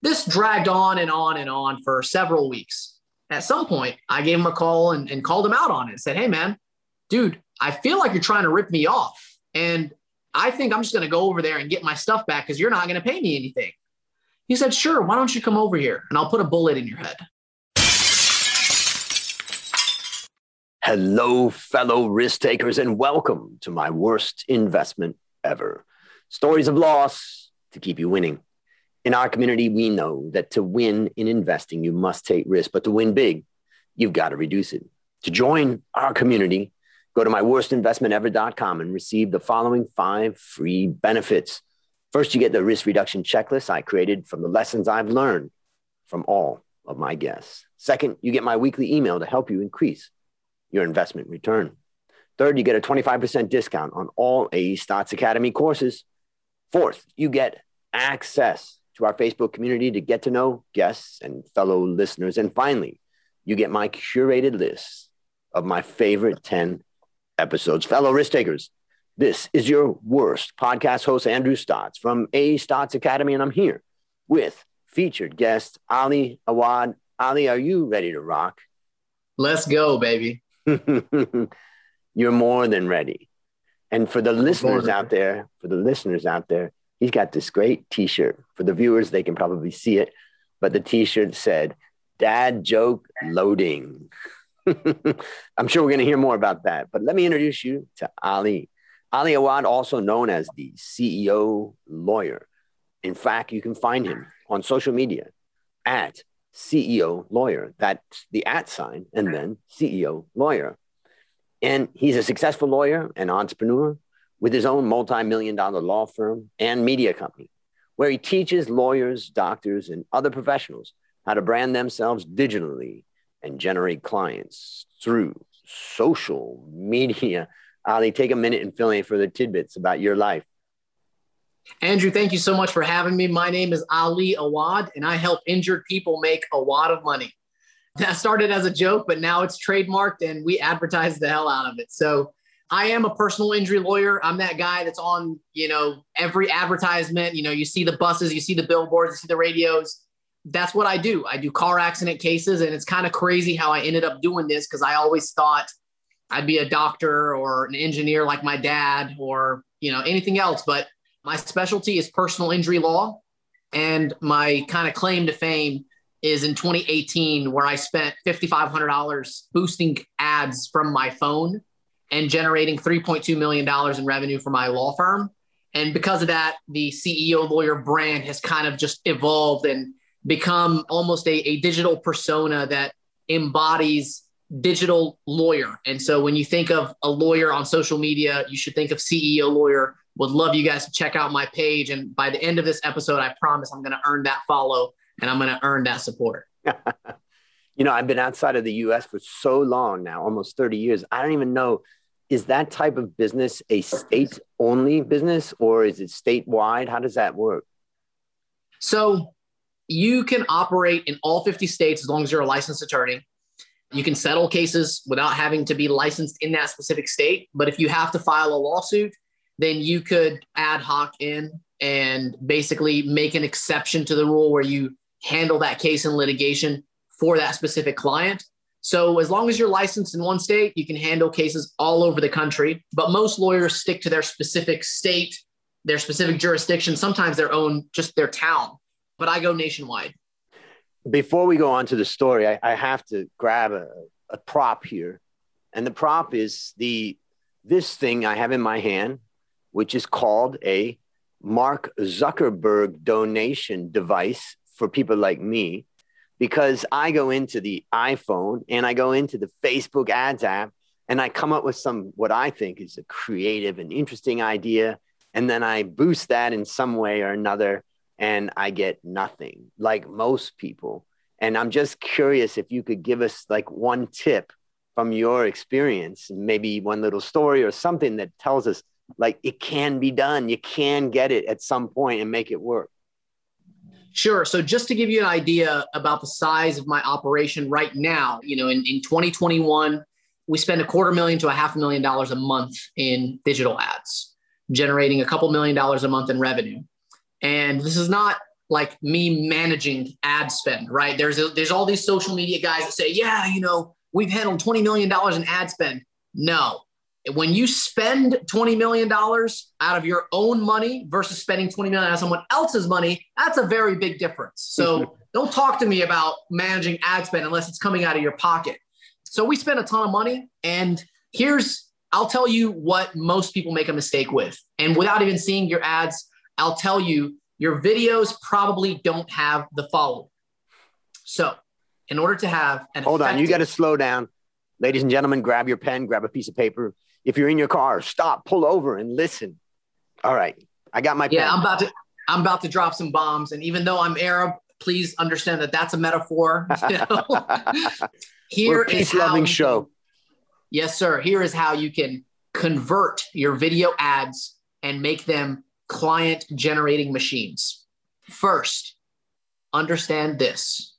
This dragged on and on and on for several weeks. At some point, I gave him a call and, and called him out on it. and Said, "Hey, man, dude, I feel like you're trying to rip me off, and I think I'm just going to go over there and get my stuff back because you're not going to pay me anything." He said, "Sure, why don't you come over here and I'll put a bullet in your head." Hello, fellow risk takers, and welcome to my worst investment ever. Stories of loss to keep you winning. In our community, we know that to win in investing, you must take risk, but to win big, you've got to reduce it. To join our community, go to myworstinvestmentever.com and receive the following five free benefits. First, you get the risk reduction checklist I created from the lessons I've learned from all of my guests. Second, you get my weekly email to help you increase your investment return. Third, you get a 25% discount on all AE Stotz Academy courses. Fourth, you get access to our Facebook community to get to know guests and fellow listeners. And finally, you get my curated list of my favorite 10 episodes. Fellow risk takers, this is your worst podcast host, Andrew Stotz from A Stotz Academy, and I'm here with featured guest Ali Awad. Ali, are you ready to rock? Let's go, baby. You're more than ready. And for the listeners out there, for the listeners out there, he's got this great t-shirt. For the viewers, they can probably see it, but the t-shirt said, Dad joke loading. I'm sure we're going to hear more about that. But let me introduce you to Ali. Ali Awad, also known as the CEO lawyer. In fact, you can find him on social media at CEO lawyer. That's the at sign and then CEO lawyer. And he's a successful lawyer and entrepreneur with his own multi million dollar law firm and media company, where he teaches lawyers, doctors, and other professionals how to brand themselves digitally and generate clients through social media. Ali, take a minute and fill in for the tidbits about your life. Andrew, thank you so much for having me. My name is Ali Awad, and I help injured people make a lot of money. That started as a joke, but now it's trademarked and we advertise the hell out of it. So I am a personal injury lawyer. I'm that guy that's on, you know, every advertisement. You know, you see the buses, you see the billboards, you see the radios. That's what I do. I do car accident cases. And it's kind of crazy how I ended up doing this because I always thought I'd be a doctor or an engineer like my dad or, you know, anything else. But my specialty is personal injury law. And my kind of claim to fame is in 2018, where I spent $5,500 boosting ads from my phone and generating $3.2 million in revenue for my law firm. And because of that, the CEO lawyer brand has kind of just evolved and become almost a, a digital persona that embodies digital lawyer. And so when you think of a lawyer on social media, you should think of CEO lawyer would love you guys to check out my page. And by the end of this episode, I promise I'm going to earn that follow and I'm going to earn that support. you know, I've been outside of the US for so long now, almost 30 years. I don't even know is that type of business a state only business or is it statewide? How does that work? So, you can operate in all 50 states as long as you're a licensed attorney. You can settle cases without having to be licensed in that specific state. But if you have to file a lawsuit, then you could ad hoc in and basically make an exception to the rule where you handle that case in litigation for that specific client. So as long as you're licensed in one state, you can handle cases all over the country. But most lawyers stick to their specific state, their specific jurisdiction, sometimes their own, just their town. But I go nationwide. Before we go on to the story, I, I have to grab a, a prop here. And the prop is the this thing I have in my hand which is called a Mark Zuckerberg donation device for people like me, because I go into the iPhone and I go into the Facebook ads app and I come up with some what I think is a creative and interesting idea. And then I boost that in some way or another and I get nothing like most people. And I'm just curious if you could give us like one tip from your experience, maybe one little story or something that tells us like it can be done. You can get it at some point and make it work. Sure. So just to give you an idea about the size of my operation right now, you know, in, in 2021, we spend a quarter million to a half million dollars a month in digital ads, generating a couple million dollars a month in revenue. And this is not like me managing ad spend, right? There's a, there's all these social media guys that say, yeah, you know, we've handled $20 million in ad spend. No. When you spend $20 million out of your own money versus spending 20 million out of someone else's money, that's a very big difference. So don't talk to me about managing ad spend unless it's coming out of your pocket. So we spend a ton of money. And here's, I'll tell you what most people make a mistake with. And without even seeing your ads, I'll tell you your videos probably don't have the following. So, in order to have an hold on, you got to slow down, ladies and gentlemen. Grab your pen, grab a piece of paper. If you're in your car, stop, pull over, and listen. All right, I got my yeah. pen. I'm about to I'm about to drop some bombs, and even though I'm Arab, please understand that that's a metaphor. You know? Here peace loving show. Can, yes, sir. Here is how you can convert your video ads and make them client generating machines. First, understand this.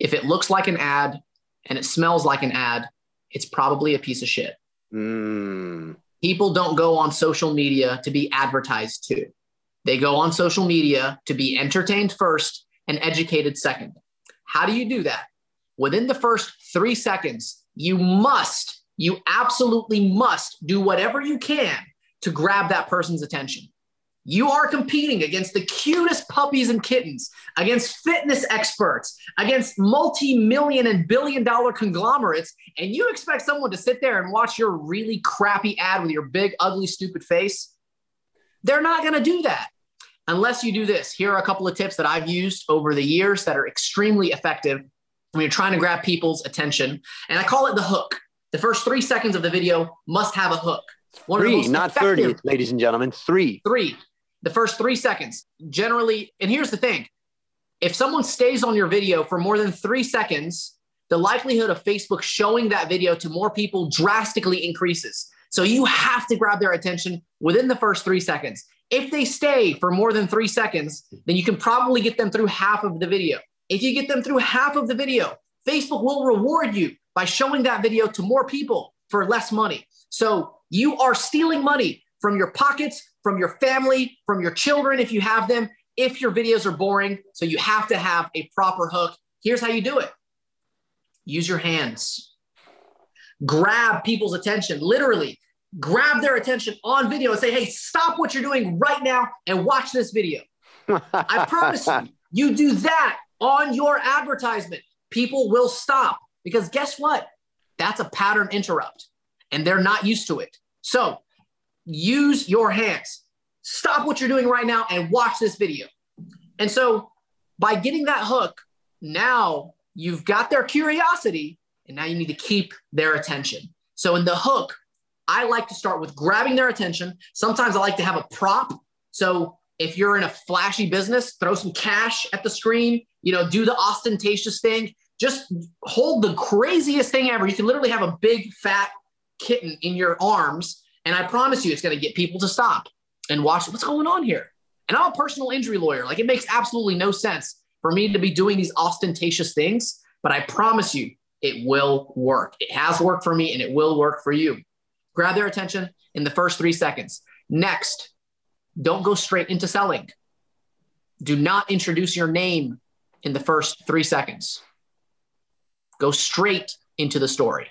If it looks like an ad and it smells like an ad, it's probably a piece of shit. Mm. People don't go on social media to be advertised to. They go on social media to be entertained first and educated second. How do you do that? Within the first three seconds, you must, you absolutely must do whatever you can to grab that person's attention. You are competing against the cutest puppies and kittens, against fitness experts, against multi million and billion dollar conglomerates, and you expect someone to sit there and watch your really crappy ad with your big, ugly, stupid face? They're not going to do that unless you do this. Here are a couple of tips that I've used over the years that are extremely effective when you're trying to grab people's attention. And I call it the hook. The first three seconds of the video must have a hook. One three, not 30, ladies and gentlemen. Three. Three the first three seconds. Generally, and here's the thing if someone stays on your video for more than three seconds, the likelihood of Facebook showing that video to more people drastically increases. So you have to grab their attention within the first three seconds. If they stay for more than three seconds, then you can probably get them through half of the video. If you get them through half of the video, Facebook will reward you by showing that video to more people for less money. So you are stealing money from your pockets, from your family, from your children, if you have them, if your videos are boring. So you have to have a proper hook. Here's how you do it use your hands, grab people's attention, literally grab their attention on video and say, hey, stop what you're doing right now and watch this video. I promise you, you do that on your advertisement, people will stop because guess what? That's a pattern interrupt and they're not used to it. So use your hands. Stop what you're doing right now and watch this video. And so by getting that hook, now you've got their curiosity and now you need to keep their attention. So in the hook, I like to start with grabbing their attention. Sometimes I like to have a prop. So if you're in a flashy business, throw some cash at the screen, you know, do the ostentatious thing. Just hold the craziest thing ever. You can literally have a big fat kitten in your arms and I promise you, it's going to get people to stop and watch what's going on here. And I'm a personal injury lawyer. Like it makes absolutely no sense for me to be doing these ostentatious things, but I promise you, it will work. It has worked for me and it will work for you. Grab their attention in the first three seconds. Next, don't go straight into selling. Do not introduce your name in the first three seconds. Go straight into the story.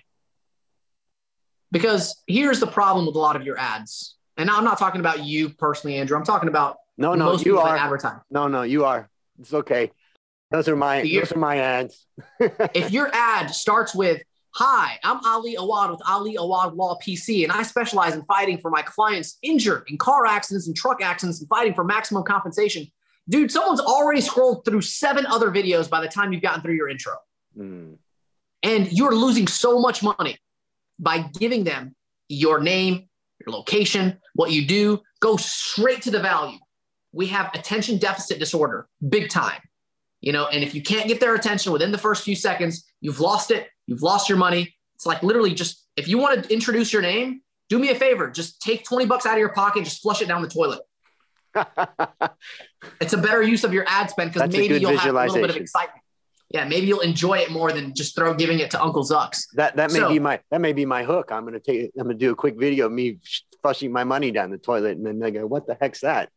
Because here's the problem with a lot of your ads. And I'm not talking about you personally, Andrew. I'm talking about no, no, you are advertising. No, no, you are. It's okay. Those are my those are my ads. if your ad starts with Hi, I'm Ali Awad with Ali Awad Law PC, and I specialize in fighting for my clients injured in car accidents and truck accidents and fighting for maximum compensation. Dude, someone's already scrolled through seven other videos by the time you've gotten through your intro. Mm. And you're losing so much money by giving them your name, your location, what you do, go straight to the value. We have attention deficit disorder, big time. You know, and if you can't get their attention within the first few seconds, you've lost it. You've lost your money. It's like literally just if you want to introduce your name, do me a favor, just take 20 bucks out of your pocket, just flush it down the toilet. it's a better use of your ad spend because maybe you'll have a little bit of excitement yeah, maybe you'll enjoy it more than just throw giving it to Uncle Zucks. That that may so, be my that may be my hook. I'm gonna take I'm gonna do a quick video of me flushing my money down the toilet, and then they go, "What the heck's that?"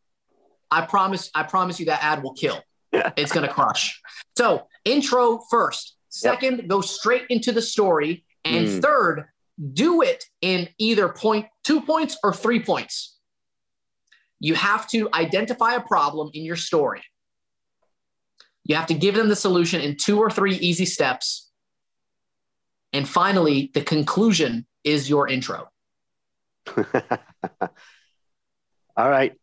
I promise I promise you that ad will kill. it's going to crush. So, intro first. Second, yep. go straight into the story. And mm. third, do it in either point, two points or three points. You have to identify a problem in your story. You have to give them the solution in two or three easy steps. And finally, the conclusion is your intro. All right.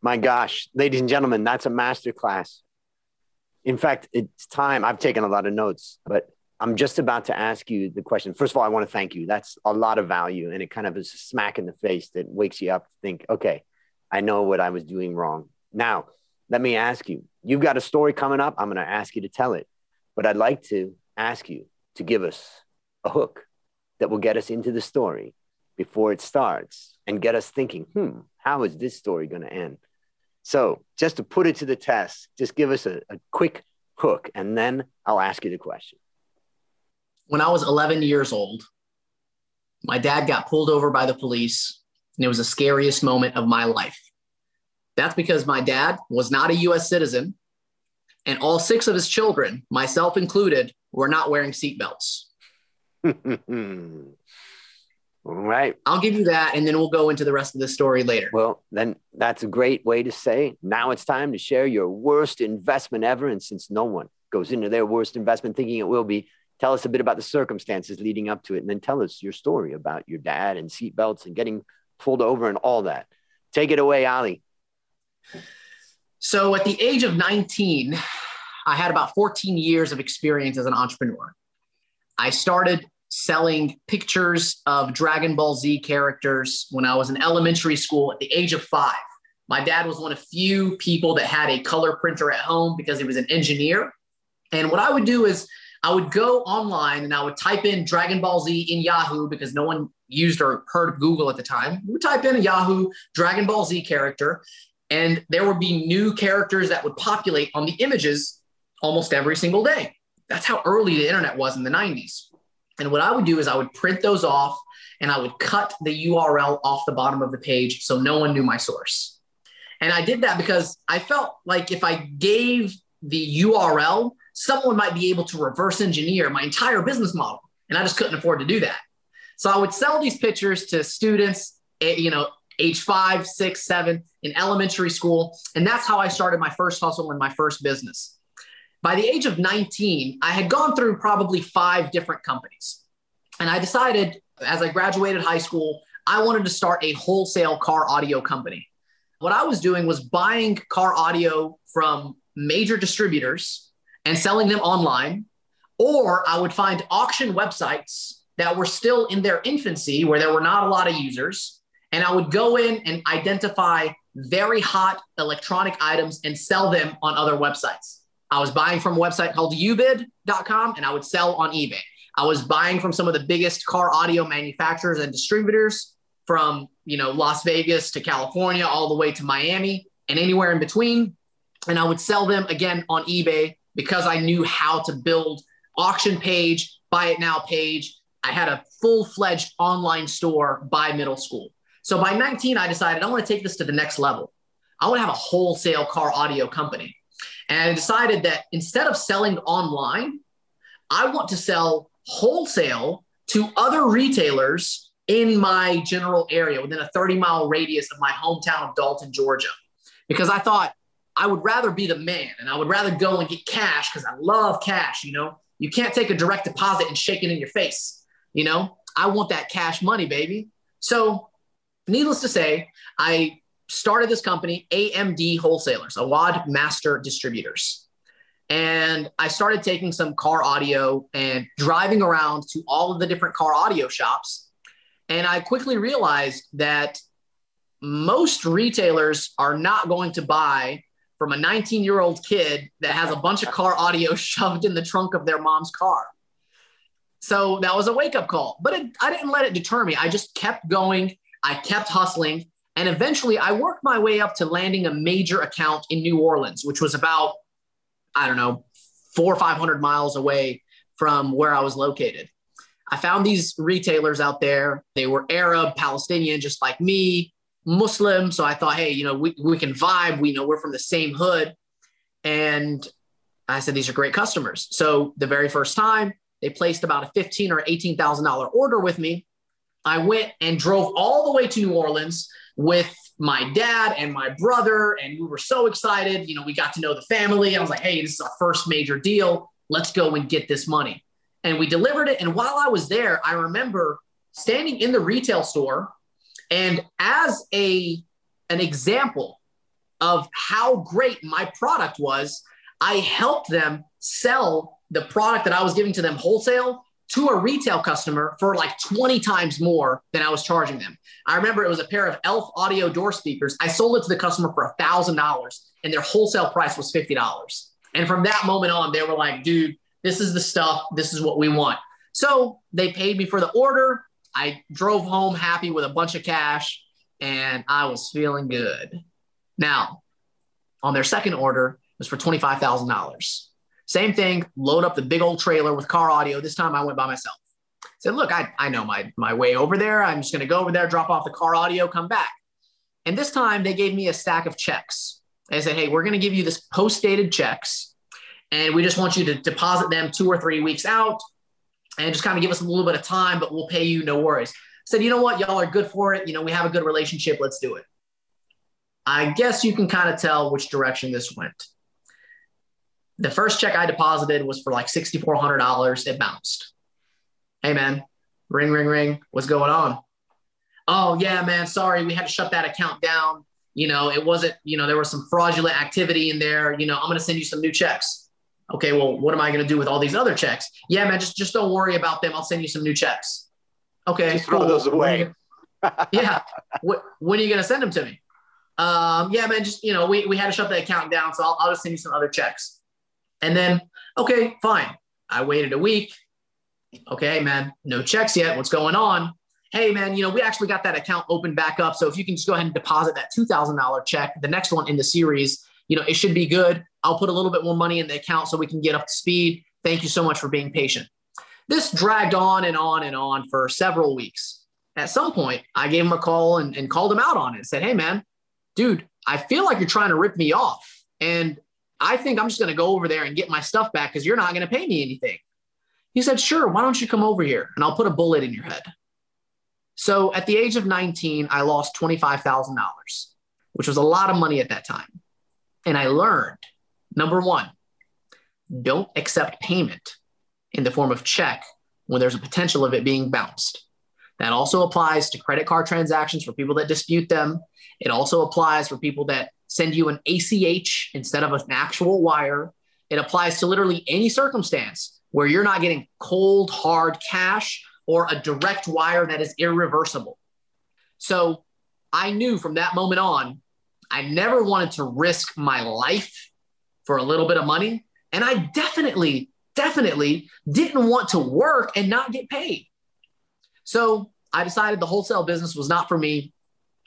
My gosh, ladies and gentlemen, that's a master class. In fact, it's time. I've taken a lot of notes, but I'm just about to ask you the question. First of all, I want to thank you. That's a lot of value. And it kind of is a smack in the face that wakes you up to think, okay, I know what I was doing wrong. Now, let me ask you you've got a story coming up. I'm going to ask you to tell it. But I'd like to ask you to give us a hook that will get us into the story before it starts and get us thinking, hmm, how is this story going to end? So, just to put it to the test, just give us a, a quick hook and then I'll ask you the question when I was 11 years old, my dad got pulled over by the police, and it was the scariest moment of my life. That's because my dad was not a US citizen, and all six of his children, myself included, were not wearing seatbelts. All right. I'll give you that, and then we'll go into the rest of the story later. Well, then that's a great way to say now it's time to share your worst investment ever. And since no one goes into their worst investment thinking it will be, tell us a bit about the circumstances leading up to it, and then tell us your story about your dad and seatbelts and getting pulled over and all that. Take it away, Ali. So, at the age of 19, I had about 14 years of experience as an entrepreneur. I started selling pictures of Dragon Ball Z characters when I was in elementary school at the age of five. My dad was one of few people that had a color printer at home because he was an engineer. And what I would do is I would go online and I would type in Dragon Ball Z in Yahoo because no one used or heard of Google at the time. We would type in a Yahoo Dragon Ball Z character, and there would be new characters that would populate on the images almost every single day. That's how early the internet was in the 90s. And what I would do is I would print those off and I would cut the URL off the bottom of the page so no one knew my source. And I did that because I felt like if I gave the URL, someone might be able to reverse engineer my entire business model. And I just couldn't afford to do that. So I would sell these pictures to students, eh, you know, age five, six, seven in elementary school. And that's how I started my first hustle and my first business. By the age of 19, I had gone through probably five different companies. And I decided as I graduated high school, I wanted to start a wholesale car audio company. What I was doing was buying car audio from major distributors and selling them online, or I would find auction websites that were still in their infancy where there were not a lot of users. And I would go in and identify very hot electronic items and sell them on other websites. I was buying from a website called ubid.com and I would sell on eBay. I was buying from some of the biggest car audio manufacturers and distributors from, you know, Las Vegas to California all the way to Miami and anywhere in between. And I would sell them again on eBay because I knew how to build auction page, buy it now page. I had a full fledged online store by middle school. So by 19, I decided I want to take this to the next level. I want to have a wholesale car audio company. And I decided that instead of selling online, I want to sell wholesale to other retailers in my general area within a 30 mile radius of my hometown of Dalton, Georgia. Because I thought I would rather be the man and I would rather go and get cash because I love cash. You know, you can't take a direct deposit and shake it in your face. You know, I want that cash money, baby. So, needless to say, I started this company, AMD Wholesalers, Awad Master Distributors. And I started taking some car audio and driving around to all of the different car audio shops. And I quickly realized that most retailers are not going to buy from a 19 year old kid that has a bunch of car audio shoved in the trunk of their mom's car. So that was a wake up call, but it, I didn't let it deter me. I just kept going. I kept hustling. And eventually I worked my way up to landing a major account in New Orleans, which was about, I don't know, four or 500 miles away from where I was located. I found these retailers out there. They were Arab, Palestinian, just like me. Muslim. So I thought, hey, you know, we, we can vibe. We know we're from the same hood. And I said, these are great customers. So the very first time they placed about a fifteen or $18,000 order with me, I went and drove all the way to New Orleans with my dad and my brother. And we were so excited. You know, we got to know the family. I was like, hey, this is our first major deal. Let's go and get this money. And we delivered it. And while I was there, I remember standing in the retail store and as a an example of how great my product was, I helped them sell the product that I was giving to them wholesale to a retail customer for like 20 times more than I was charging them. I remember it was a pair of Elf audio door speakers. I sold it to the customer for a thousand dollars and their wholesale price was $50. And from that moment on, they were like, dude, this is the stuff. This is what we want. So they paid me for the order. I drove home happy with a bunch of cash and I was feeling good. Now, on their second order it was for $25,000. Same thing, load up the big old trailer with car audio. This time I went by myself. Said, look, I, I know my, my way over there. I'm just going to go over there, drop off the car audio, come back. And this time they gave me a stack of checks. They said, hey, we're going to give you this post dated checks. And we just want you to deposit them two or three weeks out and just kind of give us a little bit of time, but we'll pay you, no worries. I said, you know what? Y'all are good for it. You know, we have a good relationship. Let's do it. I guess you can kind of tell which direction this went the first check I deposited was for like $6,400. It bounced. Hey, man, ring, ring, ring. What's going on? Oh, yeah, man. Sorry. We had to shut that account down. You know, it wasn't, you know, there was some fraudulent activity in there. You know, I'm going to send you some new checks. Okay. Well, what am I going to do with all these other checks? Yeah, man, just, just don't worry about them. I'll send you some new checks. Okay. Just throw cool. those away. yeah. when are you going to send them to me? Um, yeah, man, just, you know, we, we had to shut the account down. So I'll, I'll just send you some other checks. And then, okay, fine. I waited a week. Okay, man, no checks yet. What's going on? Hey, man, you know, we actually got that account open back up. So if you can just go ahead and deposit that $2,000 check, the next one in the series, you know, it should be good. I'll put a little bit more money in the account so we can get up to speed. Thank you so much for being patient. This dragged on and on and on for several weeks. At some point, I gave him a call and, and called him out on it and said, Hey, man, dude, I feel like you're trying to rip me off. And I think I'm just going to go over there and get my stuff back because you're not going to pay me anything. He said, Sure, why don't you come over here and I'll put a bullet in your head. So at the age of 19, I lost $25,000, which was a lot of money at that time. And I learned number one, don't accept payment in the form of check when there's a potential of it being bounced. That also applies to credit card transactions for people that dispute them. It also applies for people that send you an ACH instead of an actual wire. It applies to literally any circumstance where you're not getting cold, hard cash or a direct wire that is irreversible. So I knew from that moment on, I never wanted to risk my life for a little bit of money. And I definitely, definitely didn't want to work and not get paid. So I decided the wholesale business was not for me.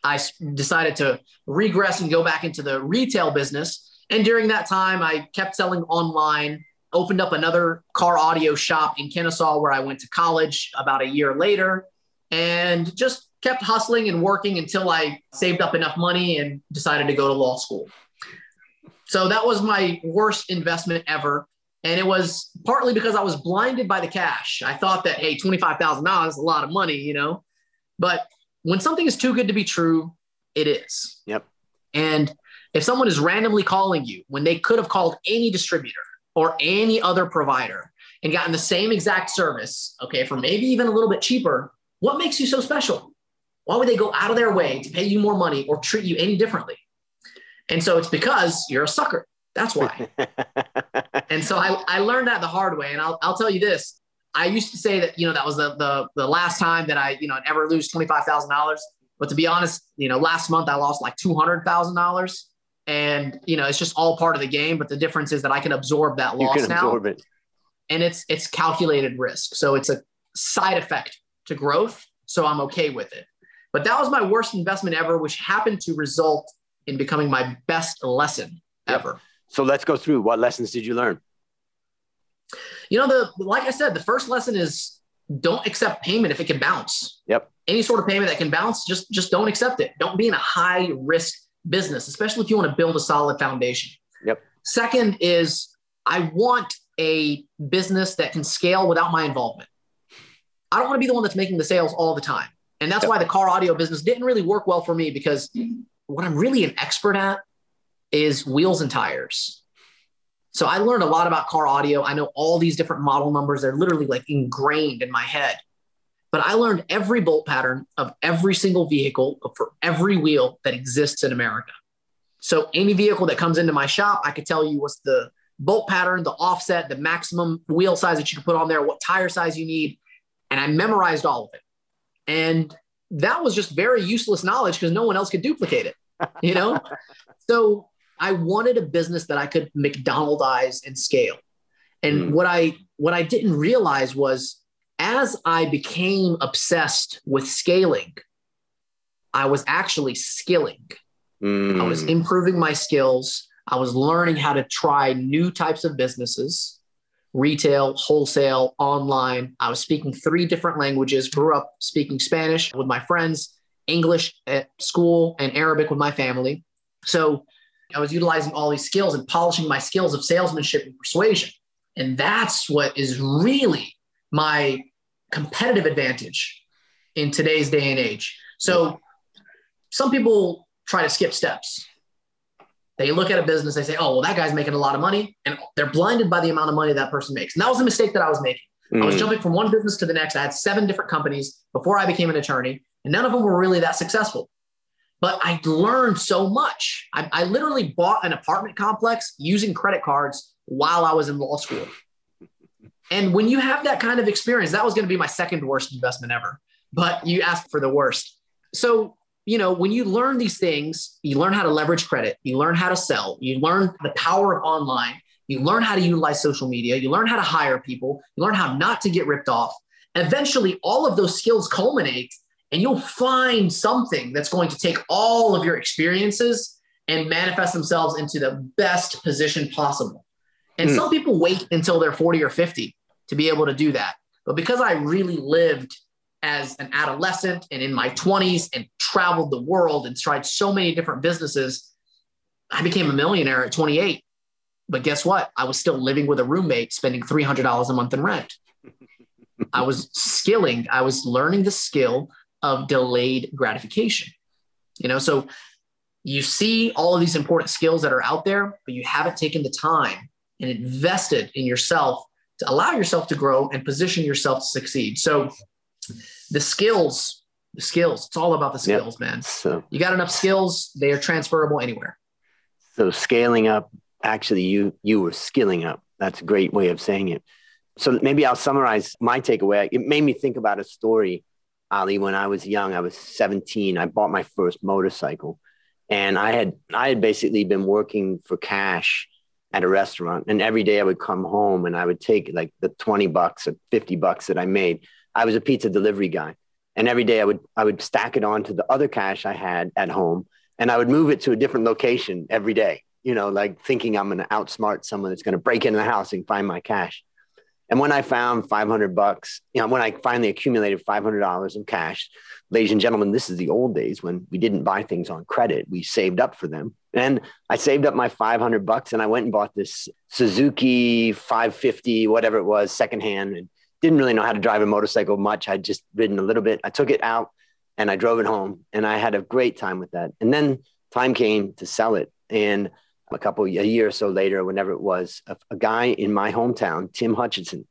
I decided to regress and go back into the retail business. And during that time, I kept selling online, opened up another car audio shop in Kennesaw where I went to college about a year later, and just kept hustling and working until I saved up enough money and decided to go to law school. So that was my worst investment ever. And it was partly because I was blinded by the cash. I thought that, hey, $25,000 is a lot of money, you know, but when something is too good to be true, it is. Yep. And if someone is randomly calling you when they could have called any distributor or any other provider and gotten the same exact service, okay, for maybe even a little bit cheaper, what makes you so special? Why would they go out of their way to pay you more money or treat you any differently? And so it's because you're a sucker. That's why. and so I, I learned that the hard way. And I'll, I'll tell you this I used to say that, you know, that was the, the, the last time that I, you know, ever lose $25,000. But to be honest, you know, last month I lost like $200,000 and, you know, it's just all part of the game. But the difference is that I can absorb that loss you can now. Absorb it. And it's, it's calculated risk. So it's a side effect to growth. So I'm okay with it. But that was my worst investment ever, which happened to result in becoming my best lesson ever. So let's go through what lessons did you learn? You know, the like I said, the first lesson is don't accept payment if it can bounce. Yep. Any sort of payment that can bounce, just just don't accept it. Don't be in a high risk business, especially if you want to build a solid foundation. Yep. Second is I want a business that can scale without my involvement. I don't want to be the one that's making the sales all the time. And that's why the car audio business didn't really work well for me because what I'm really an expert at is wheels and tires. So I learned a lot about car audio. I know all these different model numbers. They're literally like ingrained in my head. But I learned every bolt pattern of every single vehicle for every wheel that exists in America. So any vehicle that comes into my shop, I could tell you what's the bolt pattern, the offset, the maximum wheel size that you can put on there, what tire size you need. And I memorized all of it. And that was just very useless knowledge because no one else could duplicate it, you know? so I wanted a business that I could McDonaldize and scale. And mm. what I what I didn't realize was as I became obsessed with scaling, I was actually skilling. Mm. I was mm. improving my skills. I was learning how to try new types of businesses retail, wholesale, online. I was speaking three different languages, grew up speaking Spanish with my friends, English at school, and Arabic with my family. So I was utilizing all these skills and polishing my skills of salesmanship and persuasion. And that's what is really my competitive advantage in today's day and age. So some people try to skip steps. They look at a business, they say, oh, well, that guy's making a lot of money. And they're blinded by the amount of money that person makes. And that was the mistake that I was making. Mm. I was mm. jumping from one business to the next. I had seven different companies before I became an attorney, and none of them were really that successful. But I learned so much. I, I literally bought an apartment complex using credit cards while I was in law school. And when you have that kind of experience, that was going to be my second worst investment ever. But you asked for the worst. So you know, when you learn these things, you learn how to leverage credit, you learn how to sell, you learn the power of online, you learn how to utilize social media, you learn how to hire people, you learn how not to get ripped off. Eventually, all of those skills culminate, and you'll find something that's going to take all of your experiences and manifest themselves into the best position possible. And mm. some people wait until they're 40 or 50 to be able to do that. But because I really lived as an adolescent and in my 20s and traveled the world and tried so many different businesses. I became a millionaire at 28. But guess what? I was still living with a roommate, spending $300 a month in rent. I was skilling, I was learning the skill of delayed gratification. You know, so you see all of these important skills that are out there, but you haven't taken the time and invested in yourself to allow yourself to grow and position yourself to succeed. So the skills, the skills, it's all about the skills, yep. man. So you got enough skills, they are transferable anywhere. So scaling up, actually you you were skilling up. That's a great way of saying it. So maybe I'll summarize my takeaway. It made me think about a story, Ali, when I was young. I was 17. I bought my first motorcycle. And I had I had basically been working for cash at a restaurant. And every day I would come home and I would take like the 20 bucks or 50 bucks that I made I was a pizza delivery guy. And every day I would I would stack it onto the other cash I had at home and I would move it to a different location every day, you know, like thinking I'm going to outsmart someone that's going to break into the house and find my cash. And when I found 500 bucks, you know, when I finally accumulated $500 in cash, ladies and gentlemen, this is the old days when we didn't buy things on credit. We saved up for them. And I saved up my 500 bucks and I went and bought this Suzuki 550, whatever it was, secondhand. And didn't really know how to drive a motorcycle much. I'd just ridden a little bit. I took it out and I drove it home and I had a great time with that. And then time came to sell it. And a couple, a year or so later, whenever it was, a, a guy in my hometown, Tim Hutchinson,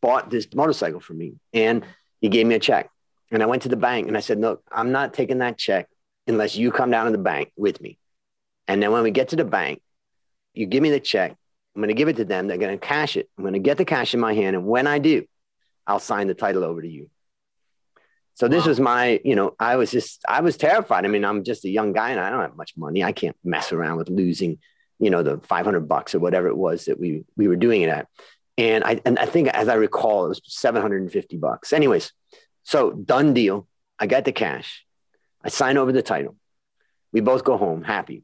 bought this motorcycle for me and he gave me a check. And I went to the bank and I said, Look, I'm not taking that check unless you come down to the bank with me. And then when we get to the bank, you give me the check. I'm going to give it to them. They're going to cash it. I'm going to get the cash in my hand. And when I do, I'll sign the title over to you. So this wow. was my, you know, I was just, I was terrified. I mean, I'm just a young guy and I don't have much money. I can't mess around with losing, you know, the 500 bucks or whatever it was that we, we were doing it at. And I, and I think as I recall, it was 750 bucks. Anyways, so done deal. I got the cash. I sign over the title. We both go home happy.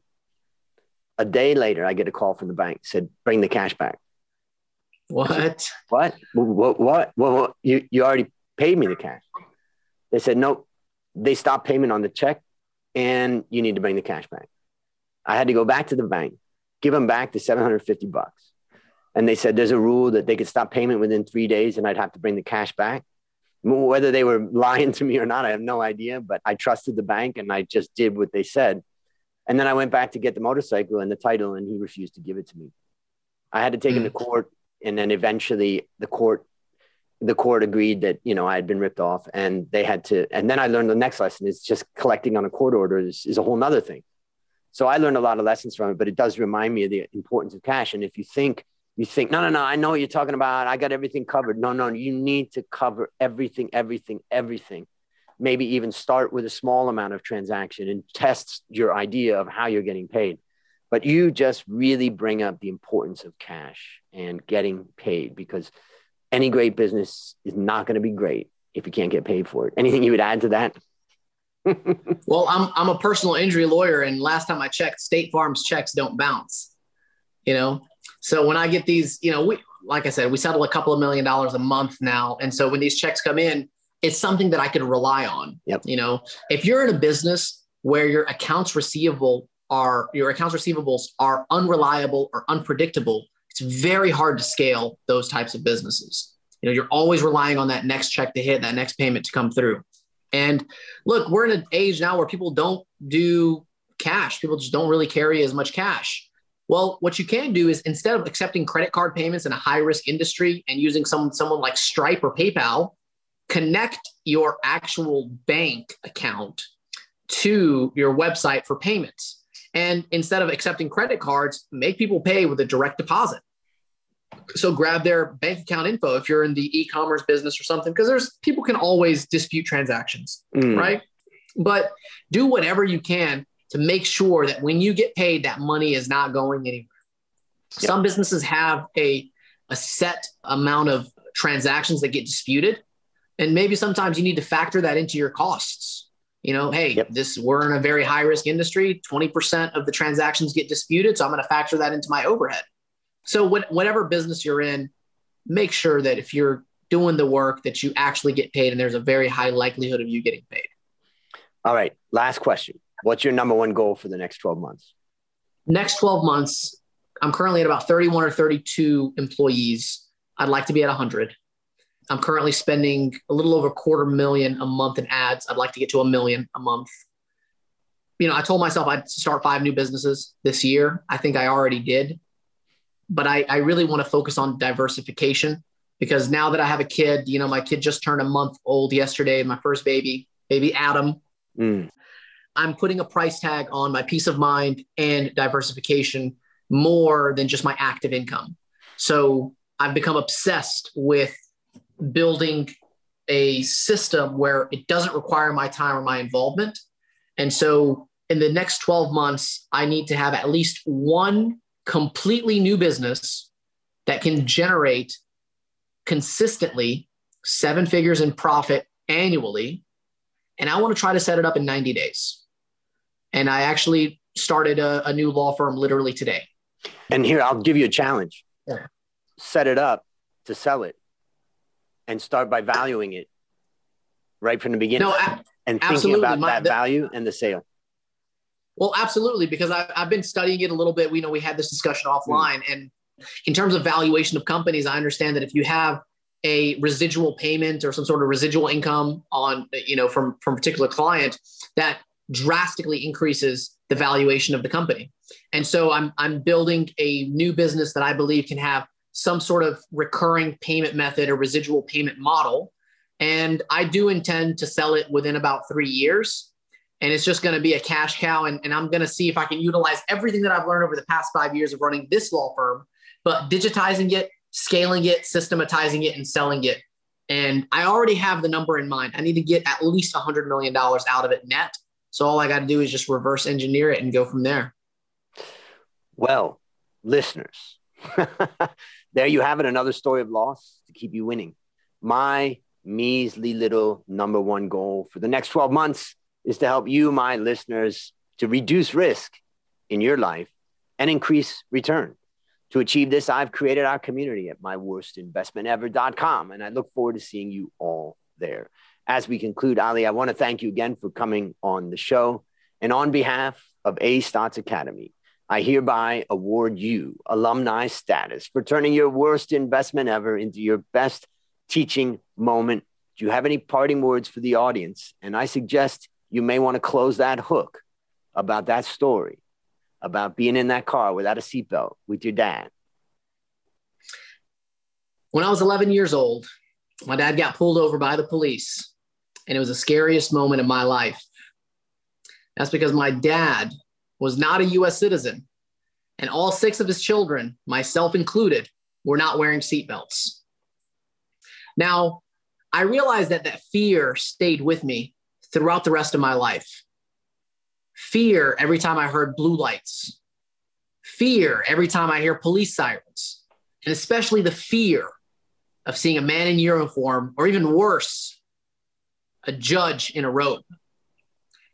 A day later, I get a call from the bank said, bring the cash back. What? What? What? What? What? You you already paid me the cash. They said nope. They stopped payment on the check, and you need to bring the cash back. I had to go back to the bank, give them back the seven hundred fifty bucks, And they said there's a rule that they could stop payment within three days and I'd have to bring the cash back. Whether they were lying to me or not, I have no idea, but I trusted the bank and I just did what they said. And then I went back to get the motorcycle and the title, and he refused to give it to me. I had to take mm. him to court, and then eventually the court the court agreed that you know I had been ripped off, and they had to. And then I learned the next lesson is just collecting on a court order is, is a whole nother thing. So I learned a lot of lessons from it, but it does remind me of the importance of cash. And if you think you think, no, no, no, I know what you're talking about. I got everything covered. No, no, you need to cover everything, everything, everything. Maybe even start with a small amount of transaction and test your idea of how you're getting paid. But you just really bring up the importance of cash and getting paid because any great business is not going to be great if you can't get paid for it. Anything you would add to that? Well, I'm I'm a personal injury lawyer, and last time I checked, State Farm's checks don't bounce. You know, so when I get these, you know, we like I said, we settle a couple of million dollars a month now, and so when these checks come in, it's something that I can rely on. Yep. You know, if you're in a business where your accounts receivable are your accounts receivables are unreliable or unpredictable, it's very hard to scale those types of businesses. You know, you're always relying on that next check to hit, that next payment to come through. And look, we're in an age now where people don't do cash. People just don't really carry as much cash. Well, what you can do is instead of accepting credit card payments in a high risk industry and using some, someone like Stripe or PayPal, connect your actual bank account to your website for payments. And instead of accepting credit cards, make people pay with a direct deposit. So grab their bank account info if you're in the e-commerce business or something, because there's people can always dispute transactions, mm. right? But do whatever you can to make sure that when you get paid, that money is not going anywhere. Yep. Some businesses have a, a set amount of transactions that get disputed. And maybe sometimes you need to factor that into your costs. You know, hey, yep. this we're in a very high risk industry. 20% of the transactions get disputed. So I'm going to factor that into my overhead. So what, whatever business you're in, make sure that if you're doing the work that you actually get paid and there's a very high likelihood of you getting paid. All right. Last question. What's your number one goal for the next 12 months? Next 12 months, I'm currently at about 31 or 32 employees. I'd like to be at 100. I'm currently spending a little over a quarter million a month in ads. I'd like to get to a million a month. You know, I told myself I'd start five new businesses this year. I think I already did. But I, I really want to focus on diversification because now that I have a kid, you know, my kid just turned a month old yesterday, my first baby, baby Adam. Mm. I'm putting a price tag on my peace of mind and diversification more than just my active income. So I've become obsessed with building a system where it doesn't require my time or my involvement. And so in the next 12 months, I need to have at least one completely new business that can generate consistently seven figures in profit annually. And I want to try to set it up in 90 days. And I actually started a, a new law firm literally today. And here, I'll give you a challenge. Yeah. Set it up to sell it and start by valuing it right from the beginning no, a- and thinking about My, that the, value and the sale. Well, absolutely, because I, have been studying it a little bit. We know we had this discussion offline. Mm. And in terms of valuation of companies, I understand that if you have a residual payment or some sort of residual income on, you know, from, from a particular client, that drastically increases the valuation of the company. And so I'm I'm building a new business that I believe can have some sort of recurring payment method or residual payment model. And I do intend to sell it within about three years. And it's just going to be a cash cow. And, and I'm going to see if I can utilize everything that I've learned over the past five years of running this law firm, but digitizing it, scaling it, systematizing it, and selling it. And I already have the number in mind. I need to get at least $100 million out of it net so all I got to do is just reverse engineer it and go from there. Well, listeners, there you have it. Another story of loss to keep you winning. My measly little number one goal for the next 12 months is to help you, my listeners, to reduce risk in your life and increase return. To achieve this, I've created our community at myworstinvestmentever.com, and I look forward to seeing you all there as we conclude, Ali, I want to thank you again for coming on the show. And on behalf of A Stotz Academy, I hereby award you alumni status for turning your worst investment ever into your best teaching moment. Do you have any parting words for the audience? And I suggest you may want to close that hook about that story, about being in that car without a seatbelt with your dad. When I was 11 years old, my dad got pulled over by the police, and it was the scariest moment of my life. That's because my dad was not a US citizen, and all six of his children, myself included, were not wearing seatbelts. Now, I realized that that fear stayed with me throughout the rest of my life. Fear every time I heard blue lights, fear every time I hear police sirens, and especially the fear of seeing a man in uniform, or even worse, a judge in a robe.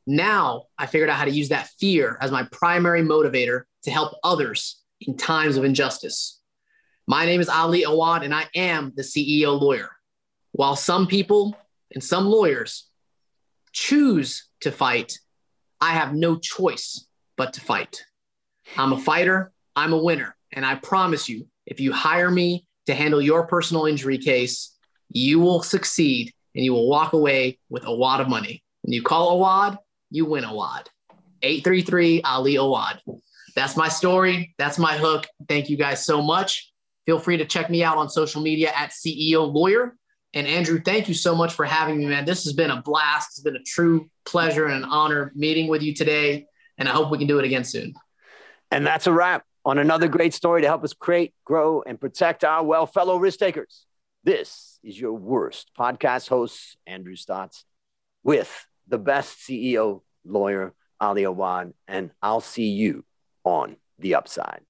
Now I figured out how to use that fear as my primary motivator to help others in times of injustice. My name is Ali Awad, and I am the CEO lawyer. While some people and some lawyers choose to fight, I have no choice but to fight. I'm a fighter, I'm a winner, and I promise you, if you hire me to handle your personal injury case, you will succeed and you will walk away with a wad of money. When you call a wad, you win a wad. 833 Ali Awad. That's my story. That's my hook. Thank you guys so much. Feel free to check me out on social media at CEO Lawyer. And Andrew, thank you so much for having me, man. This has been a blast. It's been a true pleasure and an honor meeting with you today. And I hope we can do it again soon. And that's a wrap on another great story to help us create, grow, and protect our well fellow risk takers. This is your worst podcast host, Andrew Stotz, with the best CEO lawyer, Ali Awad, and I'll see you on the upside.